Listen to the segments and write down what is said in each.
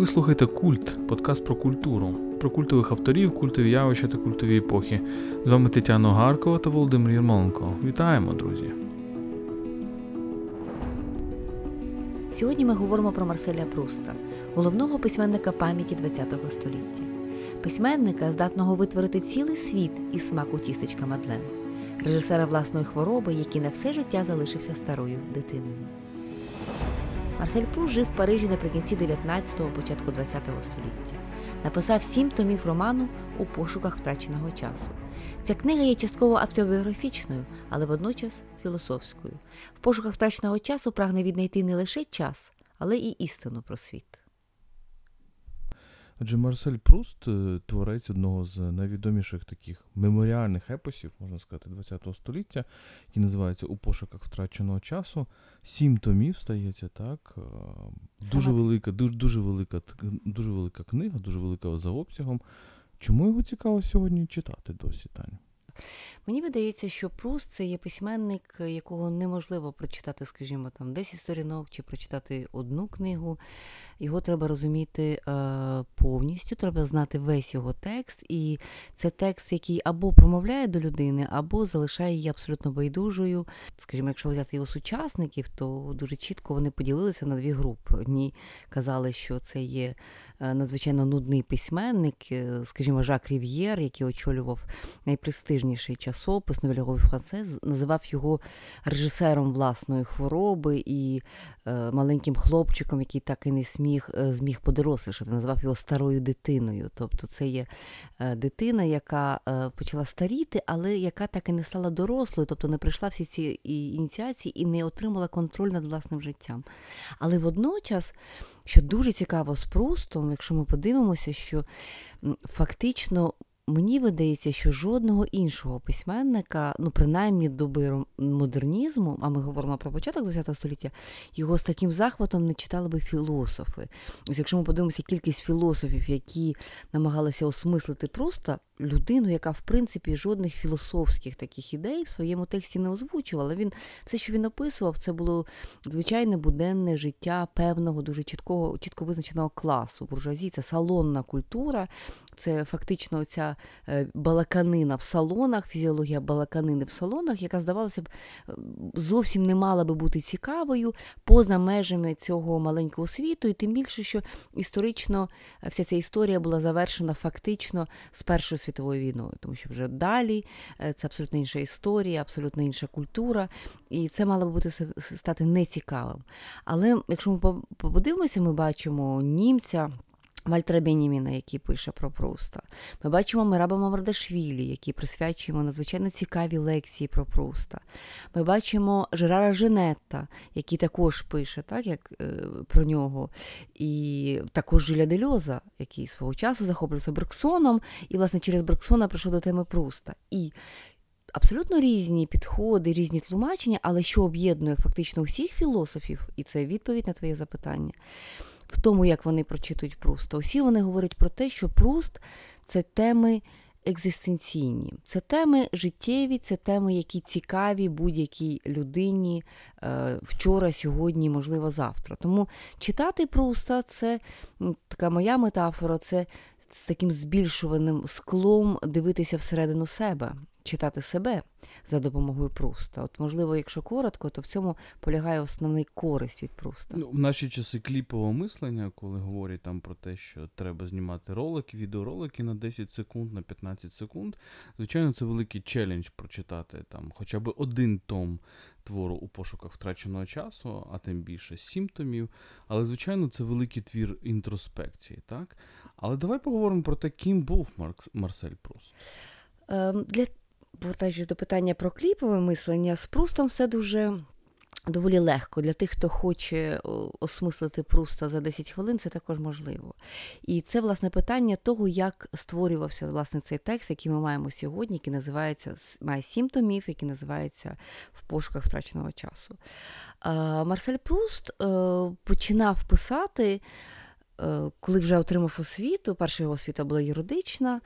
Ви слухаєте Культ, подкаст про культуру, про культових авторів, культові явища та культові епохи. З вами Тетяна Гаркова та Володимир Єрмоленко. Вітаємо, друзі! Сьогодні ми говоримо про Марселя Пруста, головного письменника пам'яті ХХ століття, письменника, здатного витворити цілий світ із смаку тістечка Мадлен, режисера власної хвороби, який на все життя залишився старою дитиною. Марсель Пруст жив в Парижі наприкінці 19-го, початку 20-го століття. Написав сім томів роману у пошуках втраченого часу. Ця книга є частково автобіографічною, але водночас філософською. В пошуках втраченого часу прагне віднайти не лише час, але і істину про світ. Адже Марсель Пруст е, творець одного з найвідоміших таких меморіальних епосів, можна сказати, ХХ століття, який називається У пошуках втраченого часу. Сім томів стається, так. Е, дуже велика, дуже, дуже велика, дуже велика книга, дуже велика за обсягом. Чому його цікаво сьогодні читати досі, Таню? Мені видається, що Пруст це є письменник, якого неможливо прочитати, скажімо, там 10 сторінок чи прочитати одну книгу. Його треба розуміти е, повністю, треба знати весь його текст, і це текст, який або промовляє до людини, або залишає її абсолютно байдужою. Скажімо, якщо взяти його сучасників, то дуже чітко вони поділилися на дві групи. Одні казали, що це є е, надзвичайно нудний письменник, е, скажімо, Жак Рів'єр, який очолював найпрестижніший часопис Новельговий Францез, називав його режисером власної хвороби і е, маленьким хлопчиком, який так і не сміг е, зміг подорослішати, назвав його старою дитиною. Тобто це є е, дитина, яка е, почала старіти, але яка так і не стала дорослою, тобто не пройшла всі ці ініціації і не отримала контроль над власним життям. Але водночас, що дуже цікаво з Прустом, якщо ми подивимося, що фактично. Мені видається, що жодного іншого письменника, ну принаймні доби модернізму, а ми говоримо про початок ХХ століття, його з таким захватом не читали би філософи. Ось якщо ми подивимося кількість філософів, які намагалися осмислити просто людину, яка в принципі жодних філософських таких ідей в своєму тексті не озвучувала. Він все, що він описував, це було звичайне буденне життя певного дуже чіткого, чітко визначеного класу. Буржуазії це салонна культура, це фактично ця балаканина в салонах, фізіологія балаканини в салонах, яка здавалося б е, зовсім не мала би бути цікавою поза межами цього маленького світу, і тим більше, що історично е, вся ця історія була завершена фактично з Першою світовою війною, тому що вже далі е, це абсолютно інша історія, абсолютно інша культура, і це мало би бути стати нецікавим. Але якщо ми подивимося, ми бачимо німця. Вальтера Беніміна, який пише про Пруста. Ми бачимо Мираба Мамардашвілі, який присвячує йому надзвичайно цікаві лекції про Пруста. Ми бачимо Жерара Женетта, який також пише так, як, е, про нього. І також Жиля Дельоза, який свого часу захопився Берксоном, і, власне, через Берксона прийшов до теми Пруста. І абсолютно різні підходи, різні тлумачення, але що об'єднує фактично усіх філософів, і це відповідь на твоє запитання, в тому, як вони прочитують Пруста. Усі вони говорять про те, що Пруст це теми екзистенційні, це теми життєві, це теми, які цікаві будь-якій людині е, вчора, сьогодні, можливо, завтра. Тому читати Пруста це така моя метафора, це з таким збільшуваним склом дивитися всередину себе, читати себе за допомогою Пруста. От, можливо, якщо коротко, то в цьому полягає основний користь від Пруста. Ну, в наші часи кліпового мислення, коли говорять там про те, що треба знімати ролики, відеоролики на 10 секунд, на 15 секунд, звичайно, це великий челендж прочитати там хоча б один том твору у пошуках втраченого часу, а тим більше сім томів. Але, звичайно, це великий твір інтроспекції, так? Але давай поговоримо про те, ким був Маркс, Марсель Прус. Ем, Для повертаючись до питання про кліпове мислення, з Прустом все дуже доволі легко. Для тих, хто хоче осмислити Пруста за 10 хвилин, це також можливо. І це, власне, питання того, як створювався власне цей текст, який ми маємо сьогодні, який називається має сім томів, який називається В пошуках втраченого часу. Марсель Пруст е, починав писати. е, Коли вже отримав освіту, перша його освіта була юридична,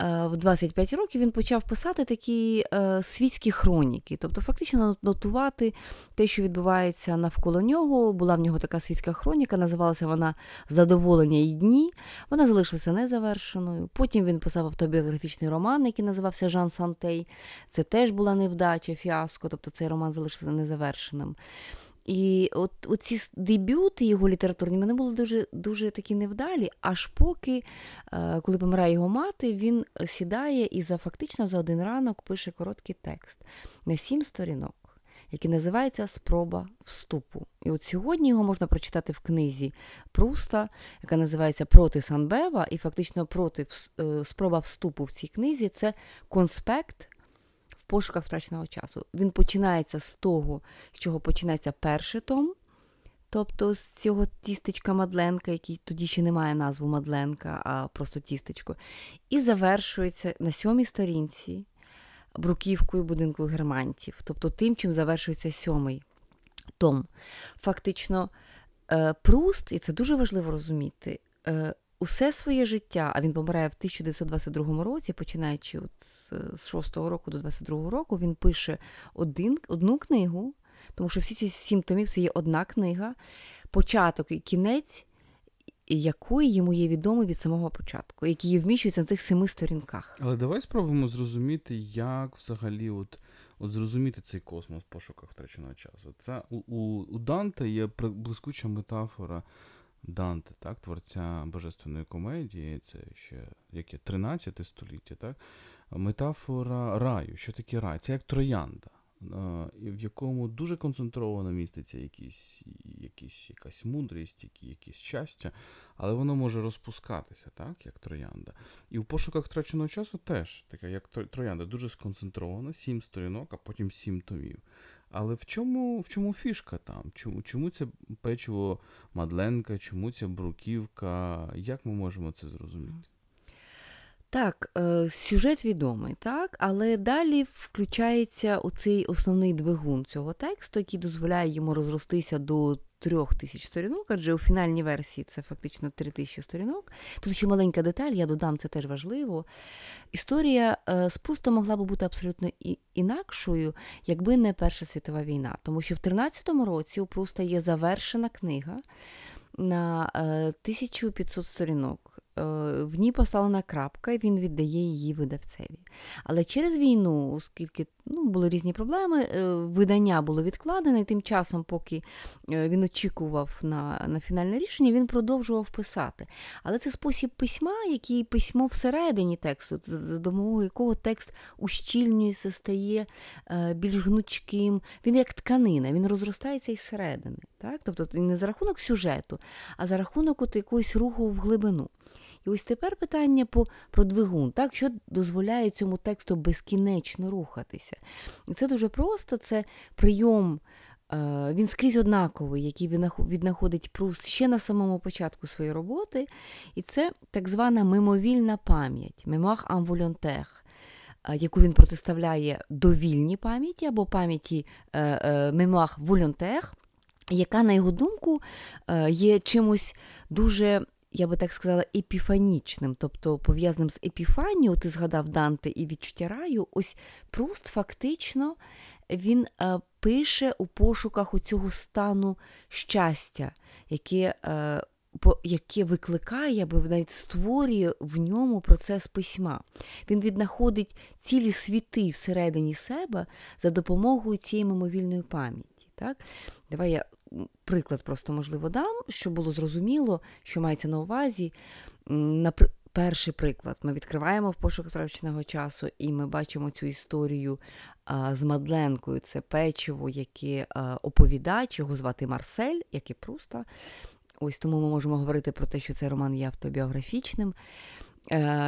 в 25 років він почав писати такі е, світські хроніки, тобто фактично нотувати те, що відбувається навколо нього. Була в нього така світська хроніка, називалася вона Задоволення і дні. Вона залишилася незавершеною. Потім він писав автобіографічний роман, який називався Жан Сантей. Це теж була невдача, фіаско, тобто цей роман залишився незавершеним. І от ці дебюти його літературні вони були дуже дуже такі невдалі, аж поки, е, коли помирає його мати, він сідає і за фактично за один ранок пише короткий текст на сім сторінок, який називається Спроба вступу. І от сьогодні його можна прочитати в книзі Пруста, яка називається Проти Санбева, і фактично проти е, спроба вступу в цій книзі це конспект пошуках втраченого часу. Він починається з того, з чого починається перший том, тобто з цього тістечка Мадленка, який тоді ще не має назву Мадленка, а просто тістечко, і завершується на сьомій сторінці бруківкою будинку германтів, тобто тим, чим завершується сьомий том. Фактично, е, Пруст, і це дуже важливо розуміти. Усе своє життя, а він помирає в 1922 році, починаючи от з 6 року до 22-го року, він пише один, одну книгу, тому що всі ці сім томів це є одна книга, початок і кінець, якої йому є відомо від самого початку, який вміщується на тих семи сторінках. Але давай спробуємо зрозуміти, як взагалі от. От зрозуміти цей космос в пошуках втраченого часу. Це у, у Данте є блискуча метафора Данте, так, творця божественної комедії, це ще яке 13 століття, так, метафора раю. Що таке рай? Це як троянда, в якому дуже концентровано міститься якісь, якісь, якась мудрість, якісь щастя, але воно може розпускатися, так, як троянда. І в пошуках втраченого часу теж така, як троянда, дуже сконцентрована, сім сторінок, а потім сім томів. Але в чому в чому фішка там? Чому чому це печиво Мадленка, чому це бруківка? Як ми можемо це зрозуміти? Так, е, сюжет відомий, так, але далі включається оцей основний двигун цього тексту, який дозволяє йому розростися до трьох тисяч сторінок, адже у фінальній версії це фактично три тисячі сторінок. Тут ще маленька деталь, я додам, це теж важливо. Історія е, Спруста могла би бути абсолютно інакшою, якби не Перша світова війна. Тому що в 13-му році у Пруста є завершена книга на 1500 е, сторінок. Е, в ній поставлена крапка, і він віддає її видавцеві. Але через війну, оскільки ну, були різні проблеми, е, видання було відкладене, і тим часом, поки е, він очікував на на фінальне рішення, він продовжував писати. Але це спосіб письма, який письмо всередині тексту, за допомогою якого текст ущільнюється, стає більш гнучким. Він як тканина, він розростається із середини. Так? Тобто не за рахунок сюжету, а за рахунок от якогось руху в глибину. І ось тепер питання по, про двигун, так, що дозволяє цьому тексту безкінечно рухатися. І це дуже просто, це прийом. Е, він скрізь однаковий, який віднаходить Пруст ще на самому початку своєї роботи, і це так звана мимовільна пам'ять, мемуар en яку він протиставляє довільній пам'яті або пам'яті mémoire volontaire, яка, на його думку, е, є чимось дуже я би так сказала, епіфанічним, тобто пов'язаним з епіфанією, ти згадав Данте і відчуття раю, ось Пруст фактично він е, пише у пошуках цього стану щастя, яке е, яке викликає, або навіть створює в ньому процес письма. Він віднаходить цілі світи всередині себе за допомогою цієї мимовільної пам'яті. Так? Давай я приклад просто, можливо, дам, щоб було зрозуміло, що мається на увазі. На Перший приклад ми відкриваємо в пошук втраченого часу, і ми бачимо цю історію а, з Мадленкою. Це печиво, яке а, оповідач, його звати Марсель, як і Пруста. Ось тому ми можемо говорити про те, що цей роман є автобіографічним.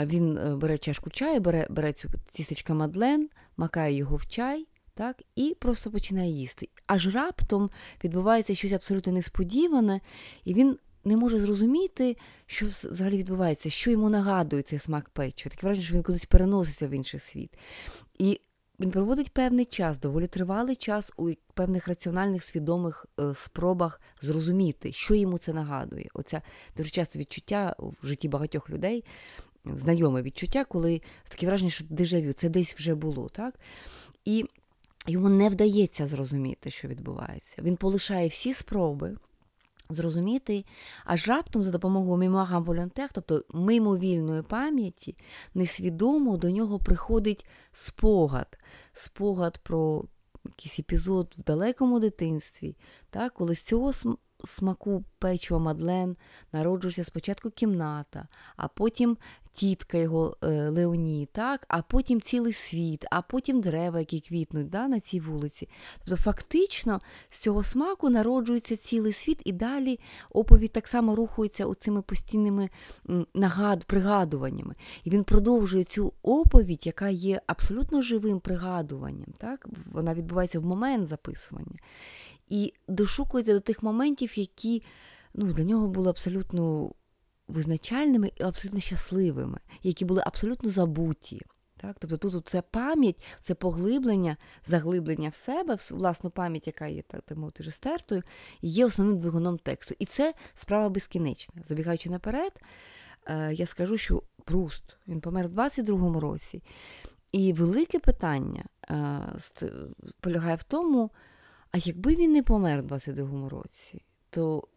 Він е, бере чашку чаю, бере бере цю тістечка Мадлен, макає його в чай так, і просто починає їсти. Аж раптом відбувається щось абсолютно несподіване, і він не може зрозуміти, що взагалі відбувається, що йому нагадує цей смак печива. Таке враження, що він кудись переноситься в інший світ. І він проводить певний час, доволі тривалий час у певних раціональних свідомих е, спробах зрозуміти, що йому це нагадує. Оця дуже часто відчуття в житті багатьох людей знайоме відчуття, коли таке враження, що дежавю, це десь вже було. так? І йому не вдається зрозуміти, що відбувається. Він полишає всі спроби зрозуміти, аж раптом за допомогою мемуарам волонтер, тобто мимовільної пам'яті, несвідомо до нього приходить спогад, спогад про якийсь епізод в далекому дитинстві, так, коли з цього смаку печива Мадлен народжується спочатку кімната, а потім тітка його е, Леоні, так? а потім цілий світ, а потім дерева, які квітнуть да, на цій вулиці. Тобто, фактично, з цього смаку народжується цілий світ, і далі оповідь так само рухається оцими постійними нагад, пригадуваннями. І він продовжує цю оповідь, яка є абсолютно живим пригадуванням. Так? Вона відбувається в момент записування. І дошукується до тих моментів, які ну, для нього були абсолютно визначальними і абсолютно щасливими, які були абсолютно забуті. Так? Тобто тут це пам'ять, це поглиблення, заглиблення в себе, в власну пам'ять, яка є так, так мовити, стертою, є основним двигуном тексту. І це справа безкінечна. Забігаючи наперед, е, я скажу, що Пруст він помер в 22-му році. І велике питання е, полягає в тому, а якби він не помер у 22-му році, то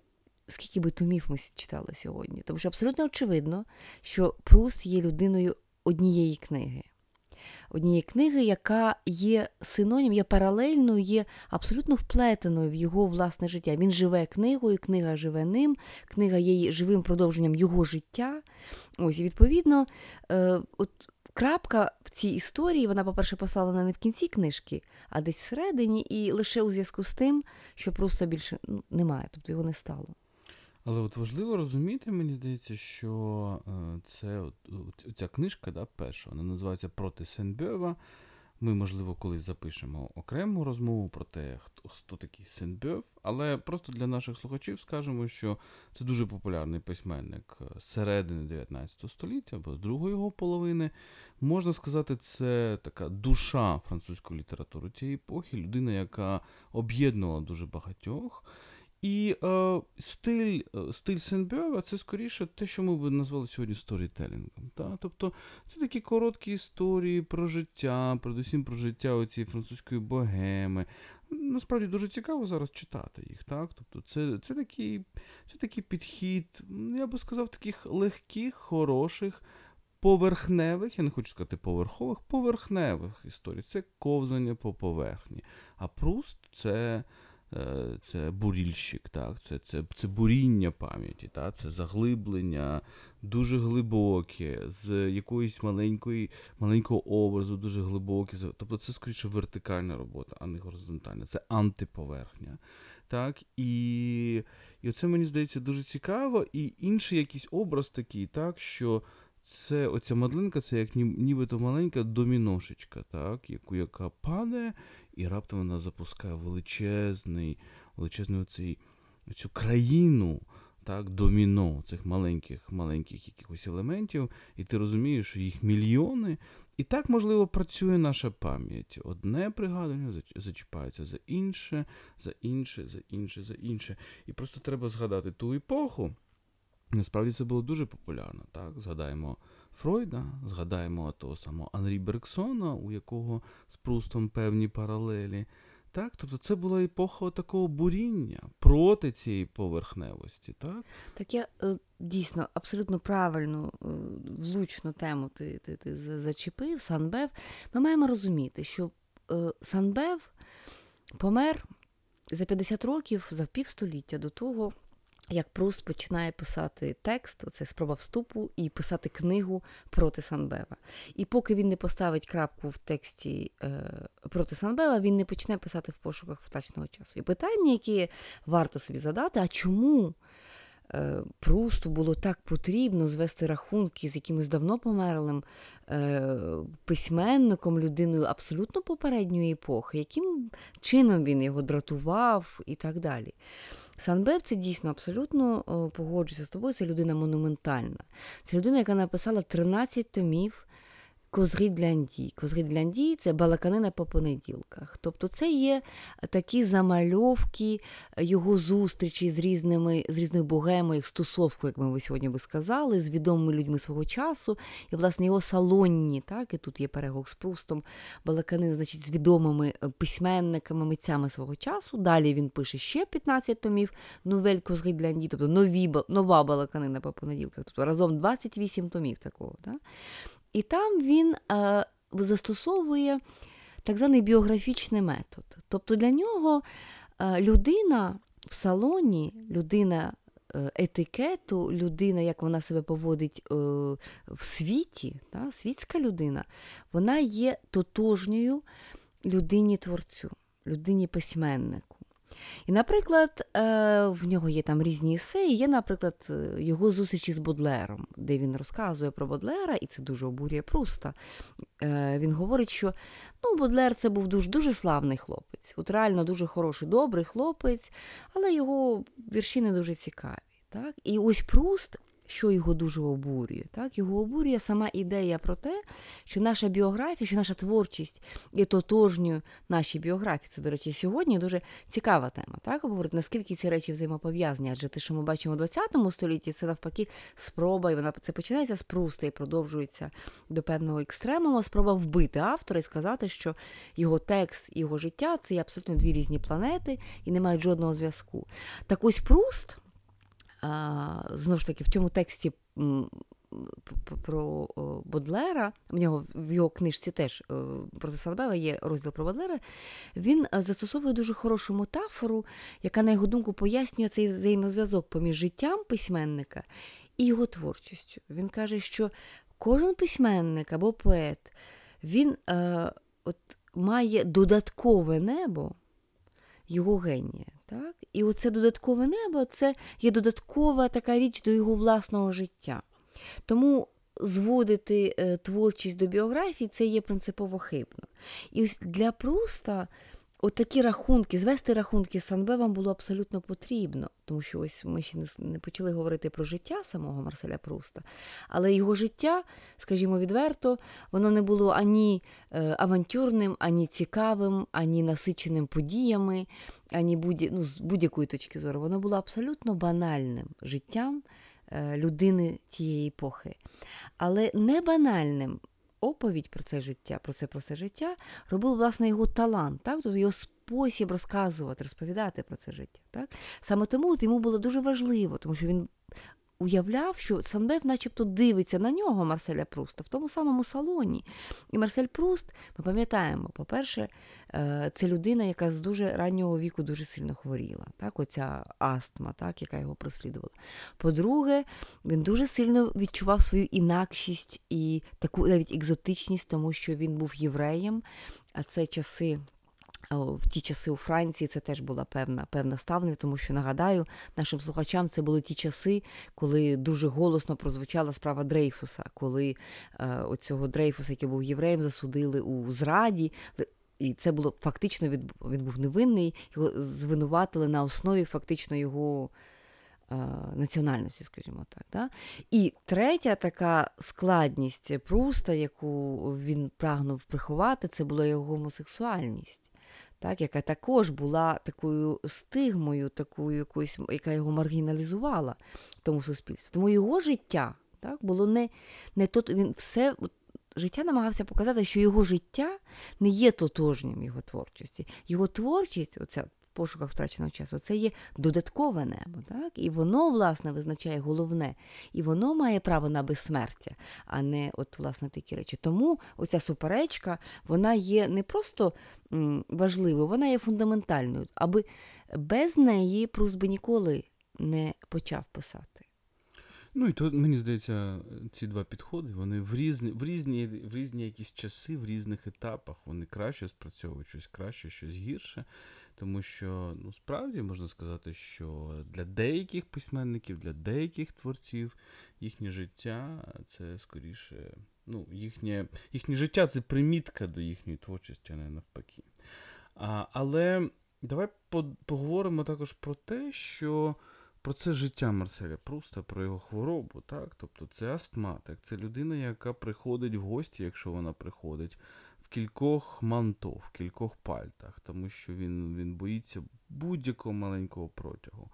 скільки би томів ми читали сьогодні? Тому що абсолютно очевидно, що Пруст є людиною однієї книги. Однієї книги, яка є синонім, є паралельною, є абсолютно вплетеною в його власне життя. Він живе книгою, книга живе ним, книга є живим продовженням його життя. Ось, і відповідно, е, от крапка в цій історії, вона, по-перше, поставлена не в кінці книжки, а десь всередині, і лише у зв'язку з тим, що просто більше ну, немає, тобто його не стало. Але от важливо розуміти, мені здається, що е, це от, ця книжка, да, перша, вона називається Проти Сенбьова. Ми, можливо, колись запишемо окрему розмову про те, хто хто такий Сенбьов, але просто для наших слухачів скажемо, що це дуже популярний письменник е, середини 19 століття або другої його половини. Можна сказати, це така душа французької літератури тієї епохи, людина, яка об'єднувала дуже багатьох. І е, стиль е, стиль Сенбьова це скоріше те, що ми б назвали сьогодні сторітелінгом. Та? Тобто це такі короткі історії про життя, передусім про життя цієї французької богеми. Насправді дуже цікаво зараз читати їх. так? Тобто Це це, такий це такий підхід, я би сказав, таких легких, хороших, поверхневих, я не хочу сказати поверхових, поверхневих історій. Це ковзання по поверхні. А Пруст це. Е, це бурільщик, так? це це, це буріння пам'яті, так? це заглиблення дуже глибоке, з якоїсь маленької, маленького образу, дуже глибоке. Тобто це скоріше вертикальна робота, а не горизонтальна. Це антиповерхня. Так? І і оце мені здається дуже цікаво. І інший якийсь образ такий, так, що це оця мадлинка, це як нібито маленька доміношечка, так, яку яка падає, і раптом вона запускає величезний, величезний оцей, цю країну так, доміно цих маленьких маленьких якихось елементів, і ти розумієш, що їх мільйони. І так, можливо, працює наша пам'ять. Одне пригадування зачіпається за інше, за інше, за інше, за інше. І просто треба згадати ту епоху. Насправді це було дуже популярно. так? Згадаємо Фройда, згадаємо того самого Анрі Берксона, у якого з Прустом певні паралелі. Так? Тобто це була епоха такого буріння проти цієї поверхневості. Так, Так я е, дійсно абсолютно правильну, е, влучну тему ти, ти, ти зачепив, Санбев. Ми маємо розуміти, що е, Санбев помер за 50 років, за півстоліття до того як Пруст починає писати текст, оце спроба вступу, і писати книгу проти Санбева. І поки він не поставить крапку в тексті е, проти Санбева, він не почне писати в пошуках втачного часу. І питання, яке варто собі задати, а чому е, Прусту було так потрібно звести рахунки з якимось давно померлим е, письменником, людиною абсолютно попередньої епохи, яким чином він його дратував і так далі. Санбев це дійсно абсолютно погоджуся з тобою. Це людина монументальна. Це людина, яка написала 13 томів козрі длянді. Козрі длянді це балаканина по понеділках. Тобто це є такі замальовки його зустрічі з різними з різною богемою, стосовкою, як ми сьогодні би сказали, з відомими людьми свого часу. І, власне, його салонні, так, і тут є перегок з прустом, балаканина, значить, з відомими письменниками, митцями свого часу. Далі він пише ще 15 томів новель козрі длянді, тобто нові, нова балаканина по понеділках. Тобто разом 28 томів такого. Так? І там він е, застосовує так званий біографічний метод. Тобто для нього е, людина в салоні, людина е, етикету, людина, як вона себе поводить е, в світі, та, світська людина, вона є тотожньою людині творцю, людині письменнику. І, наприклад, е, в нього є там різні есеї, є, наприклад, е, його зустрічі з Бодлером, де він розказує про Бодлера, і це дуже обурює Пруста. Е, він говорить, що ну, Бодлер це був дуже дуже славний хлопець, от реально дуже хороший, добрий хлопець, але його вірші не дуже цікаві. Так? І ось Пруст що його дуже обурює. Так? Його обурює сама ідея про те, що наша біографія, що наша творчість є тотожньою нашій біографії. Це, до речі, сьогодні дуже цікава тема. Так? Говорити, наскільки ці речі взаємопов'язані, адже те, що ми бачимо в ХХ столітті, це навпаки спроба, і вона це починається з пруста і продовжується до певного екстремуму, спроба вбити автора і сказати, що його текст і його життя це є абсолютно дві різні планети і не мають жодного зв'язку. Так ось Пруст знову ж таки, в цьому тексті про Бодлера, в нього в його книжці теж е, проти Салбева є розділ про Бодлера, він е, застосовує дуже хорошу метафору, яка, на його думку, пояснює цей взаємозв'язок поміж життям письменника і його творчістю. Він каже, що кожен письменник або поет він е, от, має додаткове небо його генія. Так? І оце додаткове небо це є додаткова така річ до його власного життя. Тому зводити е, творчість до біографії це є принципово хибно. І ось для Пруста Отакі рахунки, звести рахунки з Санбе вам було абсолютно потрібно, тому що ось ми ще не почали говорити про життя самого Марселя Пруста, але його життя, скажімо відверто, воно не було ані е, авантюрним, ані цікавим, ані насиченим подіями, ані будь, ну, з будь-якої точки зору. Воно було абсолютно банальним життям е, людини тієї епохи, але не банальним оповідь про це життя, про це просте життя, робив, власне, його талант, так? тобто його спосіб розказувати, розповідати про це життя. Так? Саме тому от йому було дуже важливо, тому що він уявляв, що Санбев начебто дивиться на нього Марселя Пруста в тому самому салоні. І Марсель Пруст, ми пам'ятаємо, по-перше, е, це людина, яка з дуже раннього віку дуже сильно хворіла. Так? Оця астма, так, яка його прослідувала. По-друге, він дуже сильно відчував свою інакшість і таку навіть екзотичність, тому що він був євреєм, а це часи. В ті часи у Франції це теж була певна певна ставлення, тому що нагадаю нашим слухачам, це були ті часи, коли дуже голосно прозвучала справа Дрейфуса, коли е, оцього Дрейфуса, який був євреєм, засудили у зраді. І це було фактично він, він був невинний, його звинуватили на основі фактично його е, національності, скажімо так. Да? І третя така складність Пруста, яку він прагнув приховати, це була його гомосексуальність так, яка також була такою стигмою, такою якоюсь, яка його маргіналізувала в тому суспільстві. Тому його життя так, було не не то, він все. Життя намагався показати, що його життя не є тотожнім його творчості. Його творчість, оця пошуках втраченого часу, це є додаткове небо. Так? І воно, власне, визначає головне. І воно має право на безсмертя, а не от, власне, такі речі. Тому оця суперечка, вона є не просто важливою, вона є фундаментальною, аби без неї Прус би ніколи не почав писати. Ну і то мені здається, ці два підходи вони в різні в різні в різні якісь часи, в різних етапах вони краще спрацьовують щось краще, щось гірше. Тому що ну, справді можна сказати, що для деяких письменників, для деяких творців їхнє життя це скоріше, ну, їхнє їхнє життя це примітка до їхньої творчості, а не навпаки. А, Але давай поговоримо також про те, що про це життя Марселя Пруста, про його хворобу, так? Тобто це астматик, це людина, яка приходить в гості, якщо вона приходить, кількох манто, в кількох пальтах, тому що він, він боїться будь-якого маленького протягу.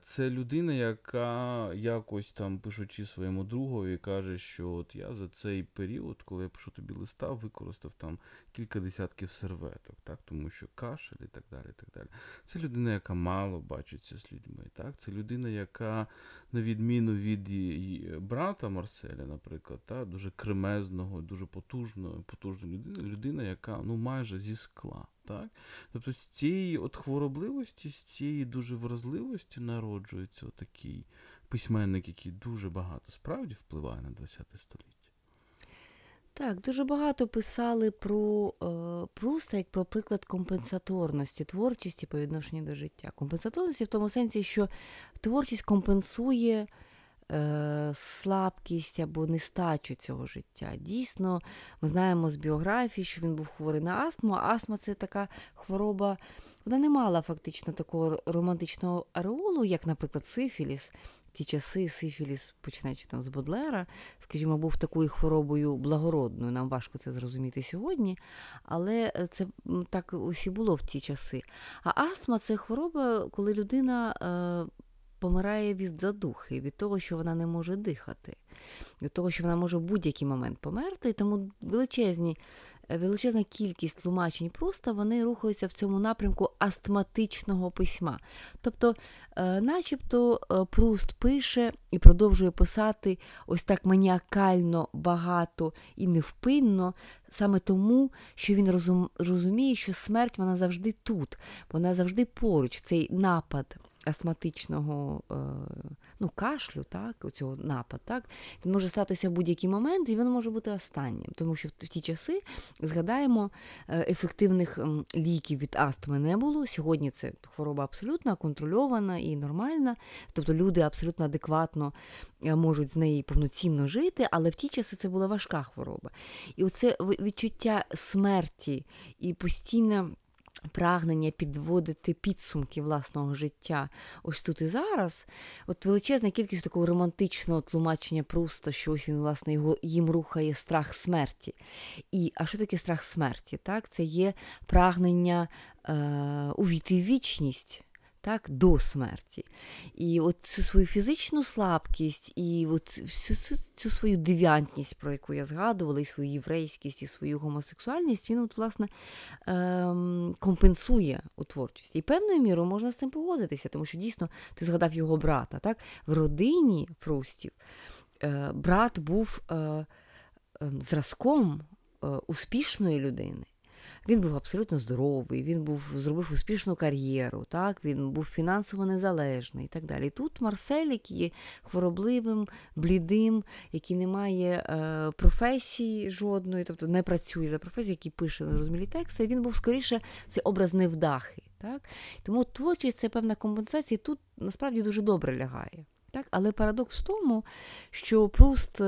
Це людина, яка якось там, пишучи своєму другові, каже, що от я за цей період, коли я пишу тобі листа, використав там кілька десятків серветок, так, тому що кашель і так далі. і так далі. Це людина, яка мало бачиться з людьми. Так? Це людина, яка, на відміну від її брата Марселя, наприклад, так, дуже кремезного, дуже потужного, потужної людини, людина, яка ну, майже зі скла. Так? Тобто з цієї от хворобливості, з цієї дуже вразливості народжується такий письменник, який дуже багато справді впливає на ХХ століття. Так, дуже багато писали про е, Пруста як про приклад компенсаторності творчості по відношенню до життя. Компенсаторності в тому сенсі, що творчість компенсує е, слабкість або нестачу цього життя. Дійсно, ми знаємо з біографії, що він був хворий на астму, астма це така хвороба. Вона не мала фактично такого романтичного ареолу, як, наприклад, сифіліс. Ті часи сифіліс, починаючи там з Бодлера, скажімо, був такою хворобою благородною. Нам важко це зрозуміти сьогодні, але це так усі було в ті часи. А астма це хвороба, коли людина е, помирає від задухи, від того, що вона не може дихати, від того, що вона може в будь-який момент померти. І тому величезні. Величезна кількість тлумачень просто вони рухаються в цьому напрямку астматичного письма. Тобто, е, начебто, е, Пруст пише і продовжує писати ось так маніакально, багато і невпинно, саме тому, що він розум, розуміє, що смерть вона завжди тут, вона завжди поруч, цей напад астматичного е, ну, кашлю, так, цього напад, так, він може статися в будь-який момент, і він може бути останнім. Тому що в ті часи, згадаємо, е, ефективних ліків від астми не було. Сьогодні це хвороба абсолютно контрольована і нормальна. Тобто люди абсолютно адекватно е, можуть з нею повноцінно жити, але в ті часи це була важка хвороба. І оце відчуття смерті і постійне прагнення підводити підсумки власного життя ось тут і зараз. От величезна кількість такого романтичного тлумачення Пруста, що ось він, власне, його їм рухає страх смерті. І а що таке страх смерті? Так? Це є прагнення е, увійти в вічність. Так, до смерті. І от цю свою фізичну слабкість, і от всю цю, цю свою девіантність, про яку я згадувала, і свою єврейськість, і свою гомосексуальність, він, от, власне, ем, компенсує у творчості. І певною мірою можна з цим погодитися, тому що дійсно ти згадав його брата. Так? В родині Прустів е, брат був е, е, зразком успішної людини. Він був абсолютно здоровий, він був зробив успішну кар'єру, так він був фінансово незалежний і так далі. Тут Марсель, який є хворобливим, блідим, який не має е, професії жодної, тобто не працює за професією, який пише незрозумілі тексти. Він був скоріше цей образ невдахи. Так? Тому творчість це певна компенсація, тут насправді дуже добре лягає. Так? Але парадокс в тому, що Пруст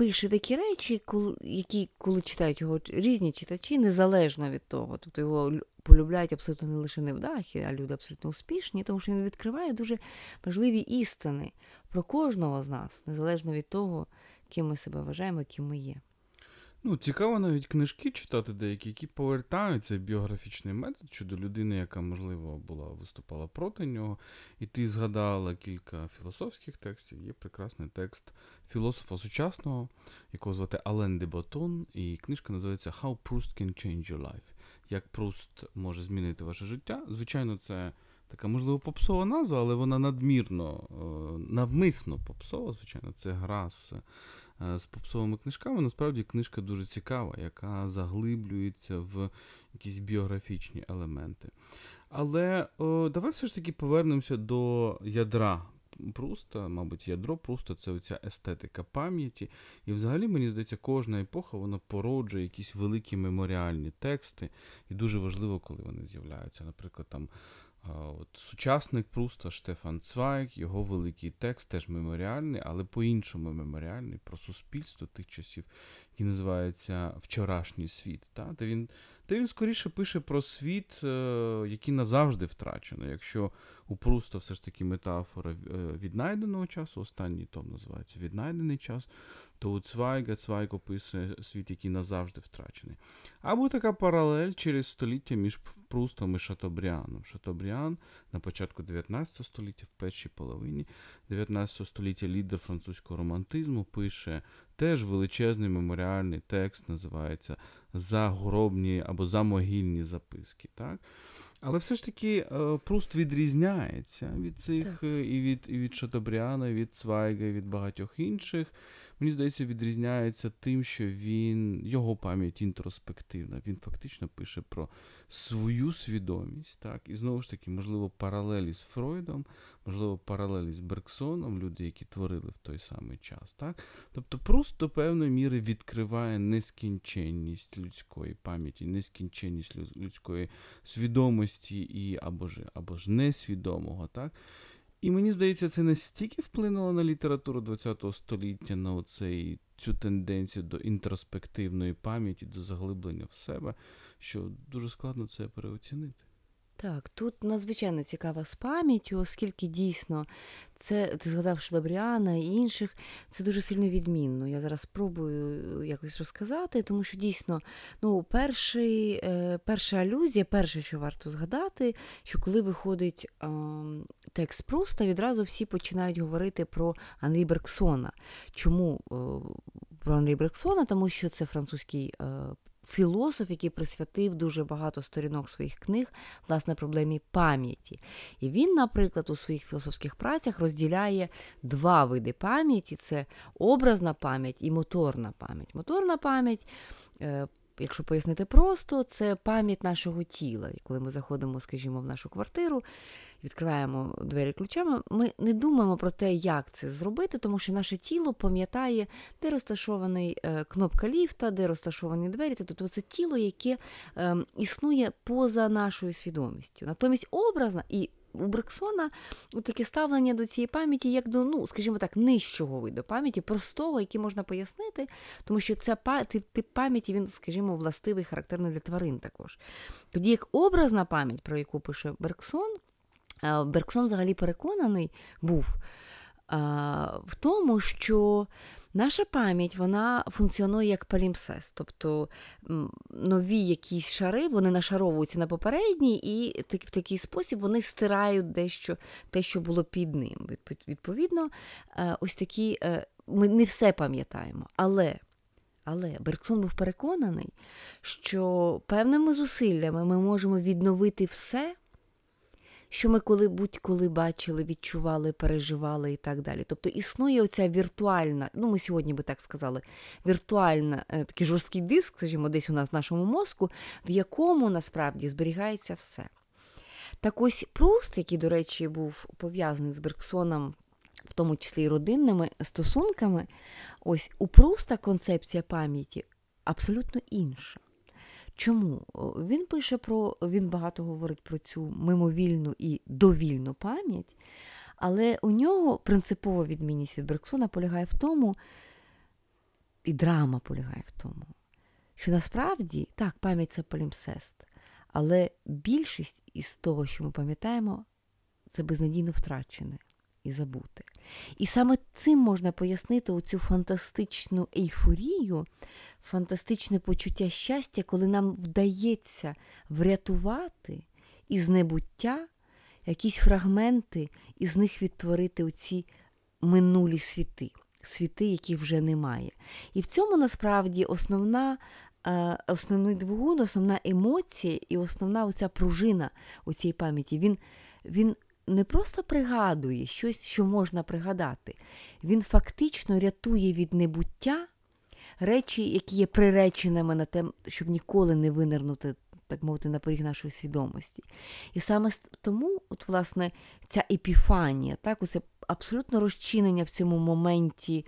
пише такі речі, які, коли читають його різні читачі, незалежно від того. Тобто його полюбляють абсолютно не лише невдахи, а люди абсолютно успішні, тому що він відкриває дуже важливі істини про кожного з нас, незалежно від того, ким ми себе вважаємо, ким ми є. Ну, цікаво навіть книжки читати деякі, які повертаються біографічний метод щодо людини, яка, можливо, була виступала проти нього. І ти згадала кілька філософських текстів. Є прекрасний текст філософа сучасного, якого звати Ален де Батон, і книжка називається How Proust Can Change Your Life. Як Пруст може змінити ваше життя. Звичайно, це така, можливо, попсова назва, але вона надмірно, е, навмисно попсова, звичайно, це гра з з попсовими книжками. Насправді книжка дуже цікава, яка заглиблюється в якісь біографічні елементи. Але о, давай все ж таки повернемося до ядра Пруста. Мабуть, ядро Пруста це оця естетика пам'яті. І взагалі, мені здається, кожна епоха вона породжує якісь великі меморіальні тексти. І дуже важливо, коли вони з'являються. Наприклад, там От, сучасник Пруста Штефан Цвайк, його великий текст теж меморіальний, але по-іншому меморіальний про суспільство тих часів, який називається Вчорашній світ. Та? Де він Та він скоріше пише про світ, е, який назавжди втрачено. Якщо у Пруста все ж таки метафора е, віднайденого часу, останній том називається Віднайдений час, то у Цвайга Цвайг описує світ, який назавжди втрачений. Або така паралель через століття між Прустом і Шатобріаном. Шатобріан на початку 19 століття, в першій половині 19 століття лідер французького романтизму пише теж величезний меморіальний текст, називається Загробні або замогильні записки. Так? Але все ж таки е, Пруст відрізняється від цих е, і від і від Шатобріана, і від Цвайга, і від багатьох інших. Мені здається, відрізняється тим, що він його пам'ять інтроспективна. Він фактично пише про свою свідомість, так, і знову ж таки, можливо, паралелі з Фройдом, можливо, паралелі з Берксоном, люди, які творили в той самий час. Так? Тобто, Пруст до певної міри відкриває нескінченність людської пам'яті, нескінченність людської свідомості і або ж або ж несвідомого. так? І мені здається, це настільки вплинуло на літературу ХХ століття, на оцей, цю тенденцію до інтроспективної пам'яті, до заглиблення в себе, що дуже складно це переоцінити. Так, тут надзвичайно цікава з пам'яттю, оскільки дійсно це ти згадав Шлабріана і інших, це дуже сильно відмінно. Я зараз спробую якось розказати, тому що дійсно, ну, перший, е, перша алюзія, перше, що варто згадати, що коли виходить е, текст Пруста, відразу всі починають говорити про Анрі Берксона. Чому е, про Анрі Берксона? Тому що це французький е, філософ, який присвятив дуже багато сторінок своїх книг власне проблемі пам'яті. І він, наприклад, у своїх філософських працях розділяє два види пам'яті: це образна пам'ять і моторна пам'ять. Моторна пам'ять. Якщо пояснити просто, це пам'ять нашого тіла. І коли ми заходимо, скажімо, в нашу квартиру, відкриваємо двері ключами, ми не думаємо про те, як це зробити, тому що наше тіло пам'ятає, де розташований е, кнопка ліфта, де розташовані двері. Тобто це тіло, яке е, існує поза нашою свідомістю. Натомість образна і у Брексона таке ставлення до цієї пам'яті, як до, ну, скажімо так, нижчого виду пам'яті, простого, який можна пояснити, тому що ця тип пам'яті, він, скажімо, властивий, характерний для тварин також. Тоді як образна пам'ять, про яку пише Берксон, Берксон взагалі переконаний був в тому, що наша пам'ять вона функціонує як палімсест, тобто нові якісь шари вони нашаровуються на попередній, і в такий спосіб вони стирають дещо те, що було під ним. Відповідно, е, ось такі е, ми не все пам'ятаємо, але. Але Берксон був переконаний, що певними зусиллями ми можемо відновити все, що ми коли будь-коли бачили, відчували, переживали і так далі. Тобто існує оця віртуальна, ну ми сьогодні би так сказали, віртуальна е, такий жорсткий диск, скажімо, десь у нас в нашому мозку, в якому насправді зберігається все. Так ось Пруст, який, до речі, був пов'язаний з Берксоном, в тому числі і родинними стосунками, ось у Пруста концепція пам'яті абсолютно інша. Чому? Він пише про, він багато говорить про цю мимовільну і довільну пам'ять, але у нього принципова відмінність від Берксона полягає в тому, і драма полягає в тому, що насправді так, пам'ять це полімсест, але більшість із того, що ми пам'ятаємо, це безнадійно втрачене і забуте. І саме цим можна пояснити оцю фантастичну ейфорію фантастичне почуття щастя, коли нам вдається врятувати із небуття якісь фрагменти і з них відтворити оці минулі світи, світи, яких вже немає. І в цьому насправді основна. Е, основний двигун, основна емоція і основна оця пружина у цій пам'яті. Він він не просто пригадує щось, що можна пригадати, він фактично рятує від небуття речі, які є приреченими на те, щоб ніколи не винирнути, так мовити, на поріг нашої свідомості. І саме тому, от, власне, ця епіфанія, так, оце абсолютно розчинення в цьому моменті.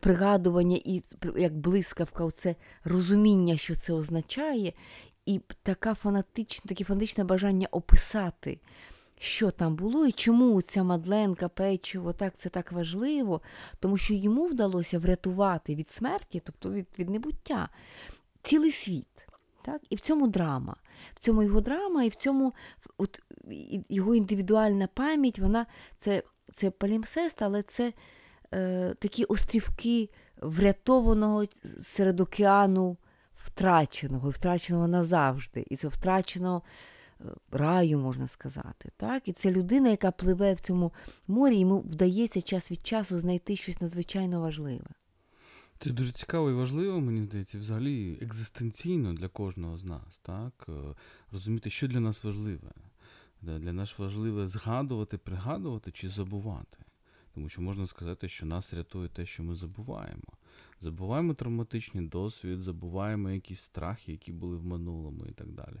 Пригадування і як блискавка, це розуміння, що це означає, і така фанатична, таке фанатичне бажання описати що там було і чому ця Мадленка, печиво, так це так важливо, тому що йому вдалося врятувати від смерті, тобто від, від небуття, цілий світ. Так? І в цьому драма. В цьому його драма, і в цьому от, його індивідуальна пам'ять, вона це це палімсест, але це е, такі острівки врятованого серед океану втраченого, втраченого назавжди. І це втраченого е, раю, можна сказати. Так? І це людина, яка пливе в цьому морі, йому вдається час від часу знайти щось надзвичайно важливе. Це дуже цікаво і важливо, мені здається, взагалі екзистенційно для кожного з нас, так? Е, розуміти, що для нас важливе. Для нас важливе згадувати, пригадувати чи забувати. Тому що можна сказати, що нас рятує те, що ми забуваємо. Забуваємо травматичний досвід, забуваємо якісь страхи, які були в минулому і так далі.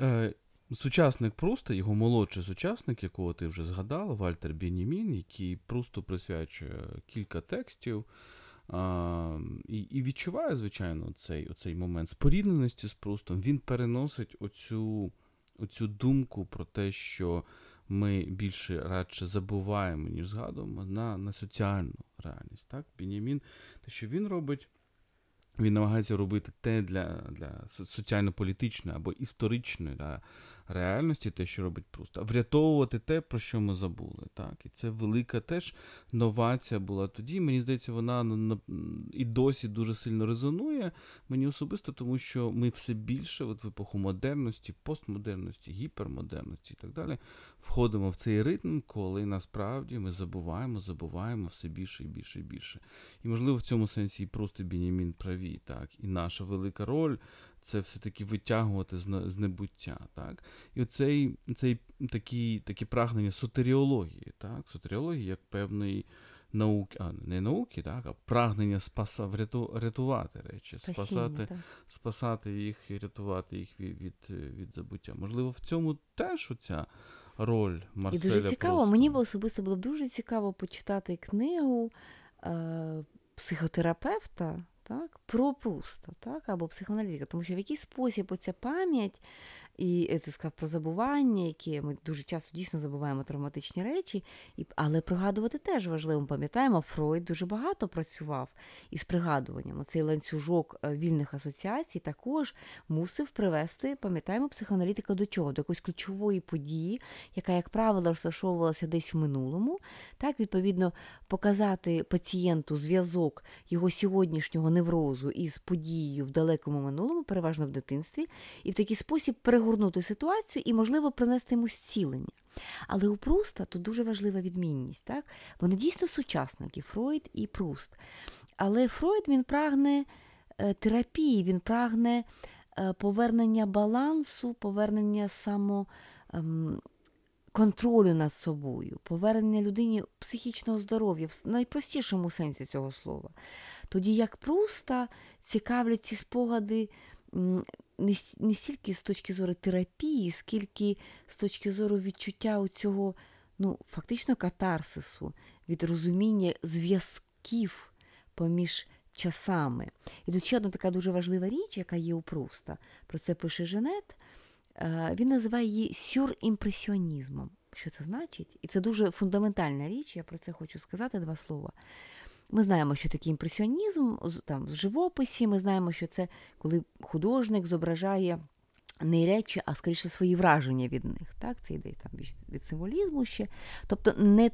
Е, Сучасник Пруста, його молодший сучасник, якого ти вже згадала, Вальтер Бенімін, який просто присвячує кілька текстів. А, І і відчуває, звичайно, цей оцей момент спорідненості з Прустом. Він переносить оцю оцю думку про те, що ми більше радше забуваємо, ніж згадуємо, на на соціальну реальність. Так? Бенімін, те, що він робить, він намагається робити те для для соціально-політичної або історичної да, реальності, те, що робить просто, врятовувати те, про що ми забули. Так? І це велика теж новація була тоді. Мені здається, вона і досі дуже сильно резонує мені особисто, тому що ми все більше, от в епоху модерності, постмодерності, гіпермодерності і так далі, входимо в цей ритм, коли насправді ми забуваємо, забуваємо все більше і більше і більше. І, можливо, в цьому сенсі і просто Бінімін праві. так? І наша велика роль це все-таки витягувати з, небуття. Так? І оцей цей такі, такі прагнення сотеріології, так? сотеріології як певний науки, а не науки, так, а прагнення спаса, вряту, рятувати речі, Спасіння, спасати так. спасати їх і рятувати їх від, від, від забуття. Можливо, в цьому теж оця роль Марселя І дуже цікаво, просто. мені особисто було б дуже цікаво почитати книгу е, психотерапевта так, про Пруста, так, або психоаналітика, тому що в який спосіб оця пам'ять і е, ти сказав про забування, які ми дуже часто дійсно забуваємо травматичні речі, і, але пригадувати теж важливо. Пам'ятаємо, Фройд дуже багато працював із пригадуванням. Оцей ланцюжок е, вільних асоціацій також мусив привести, пам'ятаємо, психоаналітика до чого? До якоїсь ключової події, яка, як правило, розташовувалася десь в минулому. Так, відповідно, показати пацієнту зв'язок його сьогоднішнього неврозу із подією в далекому минулому, переважно в дитинстві, і в такий спосіб перегорнути ситуацію і, можливо, принести йому зцілення. Але у Пруста тут дуже важлива відмінність. Так? Вони дійсно сучасники, Фройд і Пруст. Але Фройд він прагне е, терапії, він прагне е, повернення балансу, повернення само. Ем, над собою, повернення людині психічного здоров'я в найпростішому сенсі цього слова. Тоді як Пруста цікавлять ці спогади не не стільки з точки зору терапії, скільки з точки зору відчуття цього ну, фактично катарсису, від розуміння зв'язків поміж часами. І тут ще одна така дуже важлива річ, яка є у Пруста. Про це пише Женет. Е, він називає її сюрімпресіонізмом. Що це значить? І це дуже фундаментальна річ, я про це хочу сказати два слова. Ми знаємо, що такий імпресіонізм там, в живописі, ми знаємо, що це коли художник зображає не речі, а скоріше свої враження від них. Так? Це йде там від символізму ще. Тобто не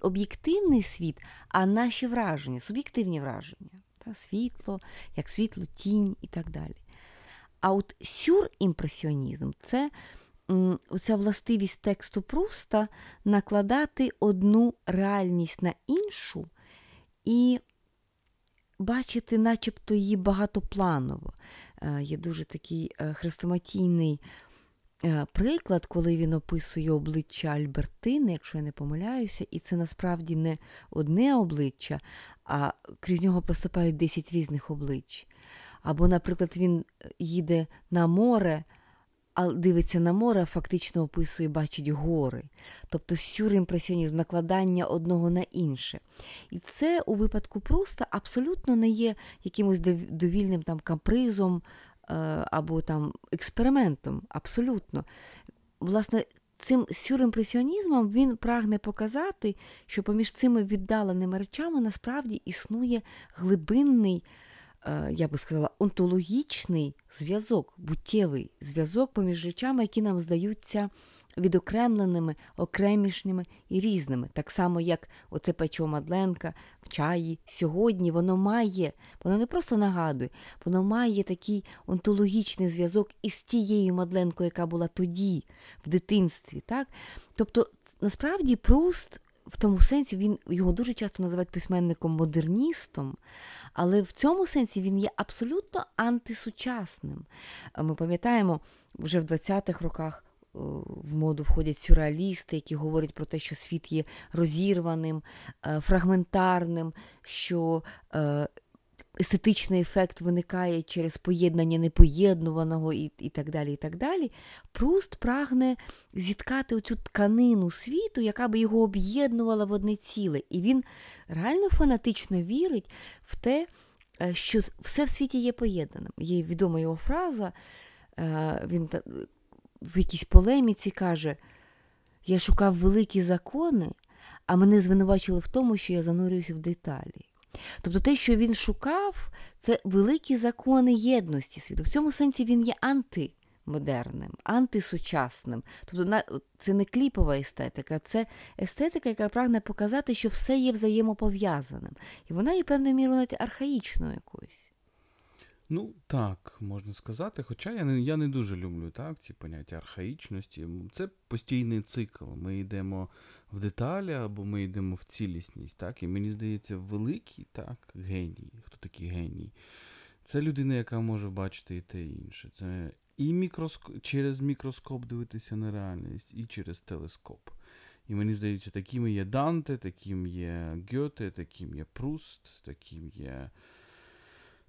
об'єктивний світ, а наші враження, суб'єктивні враження. Так? Світло, як світло, тінь і так далі. А от сюрімпресіонізм це оця властивість тексту Пруста накладати одну реальність на іншу і бачити, начебто, її багатопланово. Е, є дуже такий е, хрестоматійний е, приклад, коли він описує обличчя Альбертини, якщо я не помиляюся, і це насправді не одне обличчя, а крізь нього проступають 10 різних облич. Або, наприклад, він їде на море а дивиться на море, фактично описує, бачить гори, тобто сюрімпресіонізм, накладання одного на інше. І це у випадку Пруста абсолютно не є якимось довільним там капризом е, або там експериментом. Абсолютно. Власне, цим сюрімпресіонізмом він прагне показати, що поміж цими віддаленими речами насправді існує глибинний я би сказала, онтологічний зв'язок, буттєвий зв'язок поміж речами, які нам здаються відокремленими, окремішними і різними. Так само, як оце печиво Мадленка в чаї сьогодні, воно має, воно не просто нагадує, воно має такий онтологічний зв'язок із тією Мадленкою, яка була тоді, в дитинстві. Так? Тобто, насправді, Пруст. В тому сенсі він його дуже часто називають письменником-модерністом, але в цьому сенсі він є абсолютно антисучасним. Ми пам'ятаємо, вже в 20-х роках в моду входять сюрреалісти, які говорять про те, що світ є розірваним, е, фрагментарним, що е, естетичний ефект виникає через поєднання непоєднуваного і і так далі. і так далі. Пруст прагне зіткати оцю тканину світу, яка би його об'єднувала в одне ціле. І він реально фанатично вірить в те, е, що все в світі є поєднаним. Є відома його фраза. Він в якійсь полеміці каже: Я шукав великі закони, а мене звинувачили в тому, що я занурююся в деталі. Тобто те, що він шукав, це великі закони єдності світу. В цьому сенсі він є антимодерним, антисучасним. Тобто це не кліпова естетика, це естетика, яка прагне показати, що все є взаємопов'язаним. І вона є певною мірою навіть архаїчною якоюсь. Ну, так, можна сказати. Хоча я не я не дуже люблю так, ці поняття архаїчності. Це постійний цикл. Ми йдемо в деталі або ми йдемо в цілісність. так, І мені здається, великий так, геній. Хто такий геній? Це людина, яка може бачити і те і інше. Це і мікроскоп, через мікроскоп дивитися на реальність, і через телескоп. І мені здається, таким є Данте, таким є Гьоте, таким є Пруст, таким є.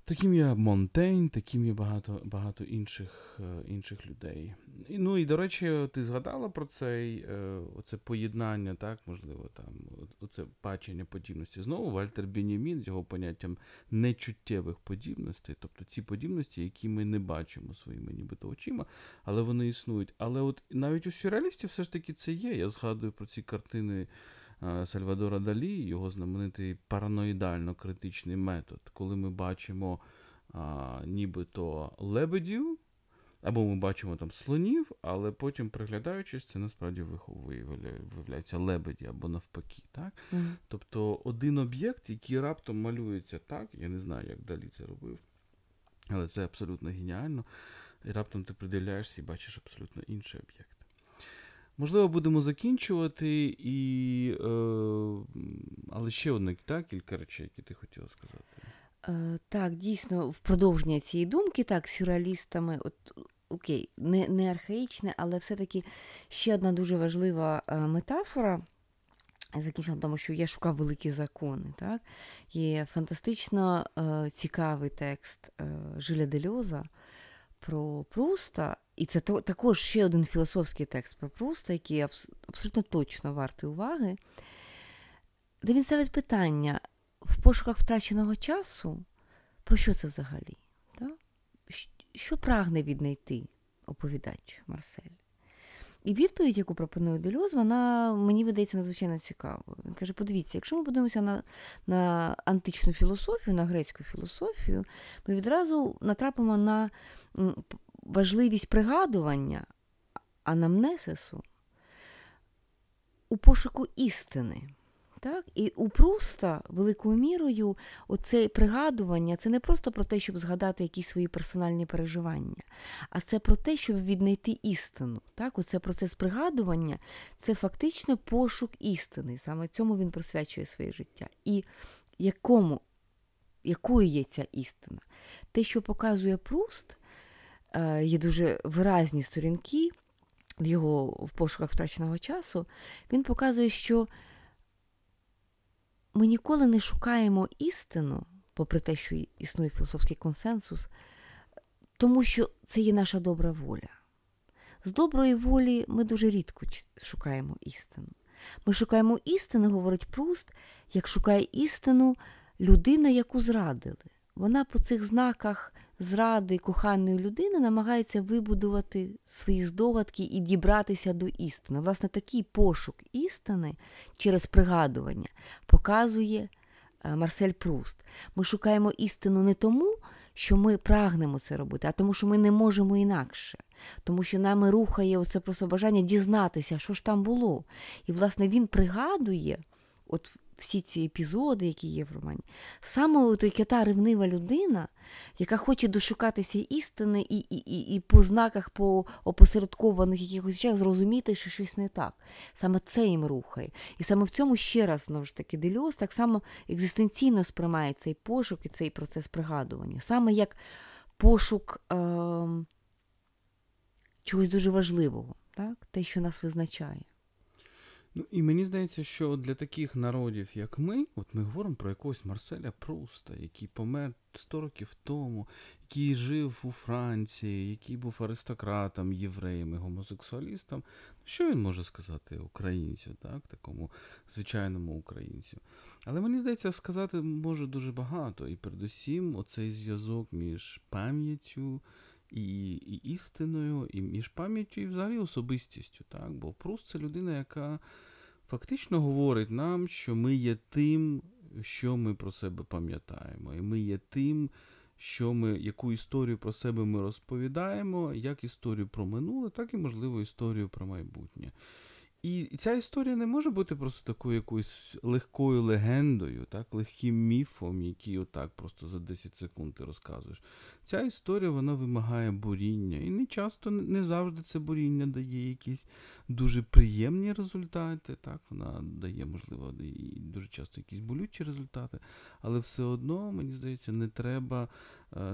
Таким є Монтень, таким є багато багато інших е, інших людей. І, Ну і до речі, ти згадала про цей е, оце поєднання, так, можливо, там, оце бачення подібності. Знову Вальтер Бенямін з його поняттям нечуттєвих подібностей, тобто ці подібності, які ми не бачимо своїми нібито очима, але вони існують. Але от навіть у сюрреалістів все ж таки це є. Я згадую про ці картини. Е, Сальвадора Далі, його знаменитий параноїдально-критичний метод, коли ми бачимо а, нібито лебедів, або ми бачимо там слонів, але потім, приглядаючись, це насправді виявляється лебеді або навпаки. Так? Mm. Тобто один об'єкт, який раптом малюється так, я не знаю, як далі це робив, але це абсолютно геніально. І раптом ти придивляєшся і бачиш абсолютно інший об'єкт. Можливо, будемо закінчувати, і, е, але ще одне так, кілька речей, які ти хотіла сказати. Е, Так, дійсно, в продовження цієї думки, так, сюрреалістами, от окей, не не архаїчне, але все-таки ще одна дуже важлива е, метафора. Закінчила тому, що я шукав великі закони. Так? Є фантастично е, цікавий текст е, Жиля Дельоза про Пруста, і це також ще один філософський текст про Пруста, який абсолютно точно вартий уваги, де він ставить питання в пошуках втраченого часу, про що це взагалі? Так? Що прагне віднайти оповідач Марсель? І відповідь, яку пропонує Дельоз, вона мені видається надзвичайно цікавою. Він каже: подивіться, якщо ми подивимося на на античну філософію, на грецьку філософію, ми відразу натрапимо на важливість пригадування анамнесису у пошуку істини. Так? І у Пруста великою мірою оце пригадування це не просто про те, щоб згадати якісь свої персональні переживання, а це про те, щоб віднайти істину. Так? Оце процес пригадування це фактично пошук істини. Саме цьому він присвячує своє життя. І якому, якою є ця істина? Те, що показує Пруст, е, є дуже виразні сторінки в його в пошуках втраченого часу, він показує, що ми ніколи не шукаємо істину, попри те, що існує філософський консенсус, тому що це є наша добра воля. З доброї волі ми дуже рідко шукаємо істину. Ми шукаємо істину, говорить Пруст, як шукає істину людина, яку зрадили. Вона по цих знаках зради коханої людини намагається вибудувати свої здогадки і дібратися до істини. Власне, такий пошук істини через пригадування показує е, Марсель Пруст. Ми шукаємо істину не тому, що ми прагнемо це робити, а тому, що ми не можемо інакше. Тому що нами рухає оце просто бажання дізнатися, що ж там було. І, власне, він пригадує от всі ці епізоди, які є в романі, саме от яка та ревнива людина, яка хоче дошукатися істини і, і, і, і по знаках, по опосередкованих якихось речах зрозуміти, що щось не так. Саме це їм рухає. І саме в цьому ще раз знову ж таки Дельос так само екзистенційно сприймає цей пошук і цей процес пригадування, саме як пошук е- чогось дуже важливого, так? те, що нас визначає. Ну, і мені здається, що для таких народів, як ми, от ми говоримо про якогось Марселя Пруста, який помер 100 років тому, який жив у Франції, який був аристократом, євреєм і гомосексуалістом. Що він може сказати українцю, так, такому звичайному українцю? Але мені здається, сказати може дуже багато. І передусім, оцей зв'язок між пам'яттю. І і істиною, і між пам'яттю, і взагалі особистістю. Так? Бо Пруст це людина, яка фактично говорить нам, що ми є тим, що ми про себе пам'ятаємо. І ми є тим, що ми, яку історію про себе ми розповідаємо, як історію про минуле, так і, можливо, історію про майбутнє. І ця історія не може бути просто такою якоюсь легкою легендою, так, легким міфом, який отак просто за 10 секунд ти розказуєш. Ця історія вона вимагає буріння. І не часто, не завжди це буріння дає якісь дуже приємні результати. Так, Вона дає, можливо, і дуже часто якісь болючі результати, але все одно, мені здається, не треба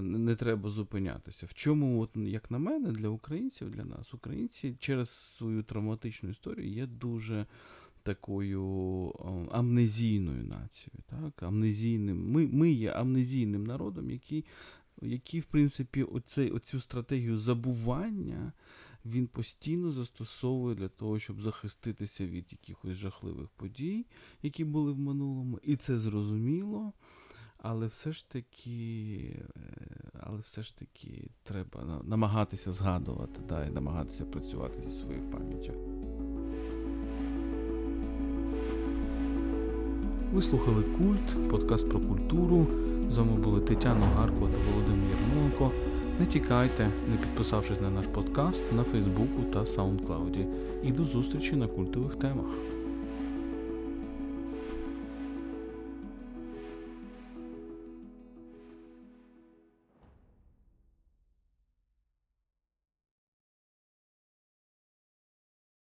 не треба зупинятися. В чому, от, як на мене, для українців, для нас, українці через свою травматичну історію є дуже такою амнезійною нацією. Так? Амнезійним. Ми ми є амнезійним народом, який, який в принципі, оцей, оцю стратегію забування він постійно застосовує для того, щоб захиститися від якихось жахливих подій, які були в минулому. І це зрозуміло. Але все ж таки е, але все ж таки треба намагатися згадувати да, і намагатися працювати зі своєю пам'яттю. Ви слухали Культ, подкаст про культуру. З вами були Тетяна Гаркова та Володимир Ярмоленко. Не тікайте, не підписавшись на наш подкаст на Фейсбуку та Саундклауді. І до зустрічі на культових темах.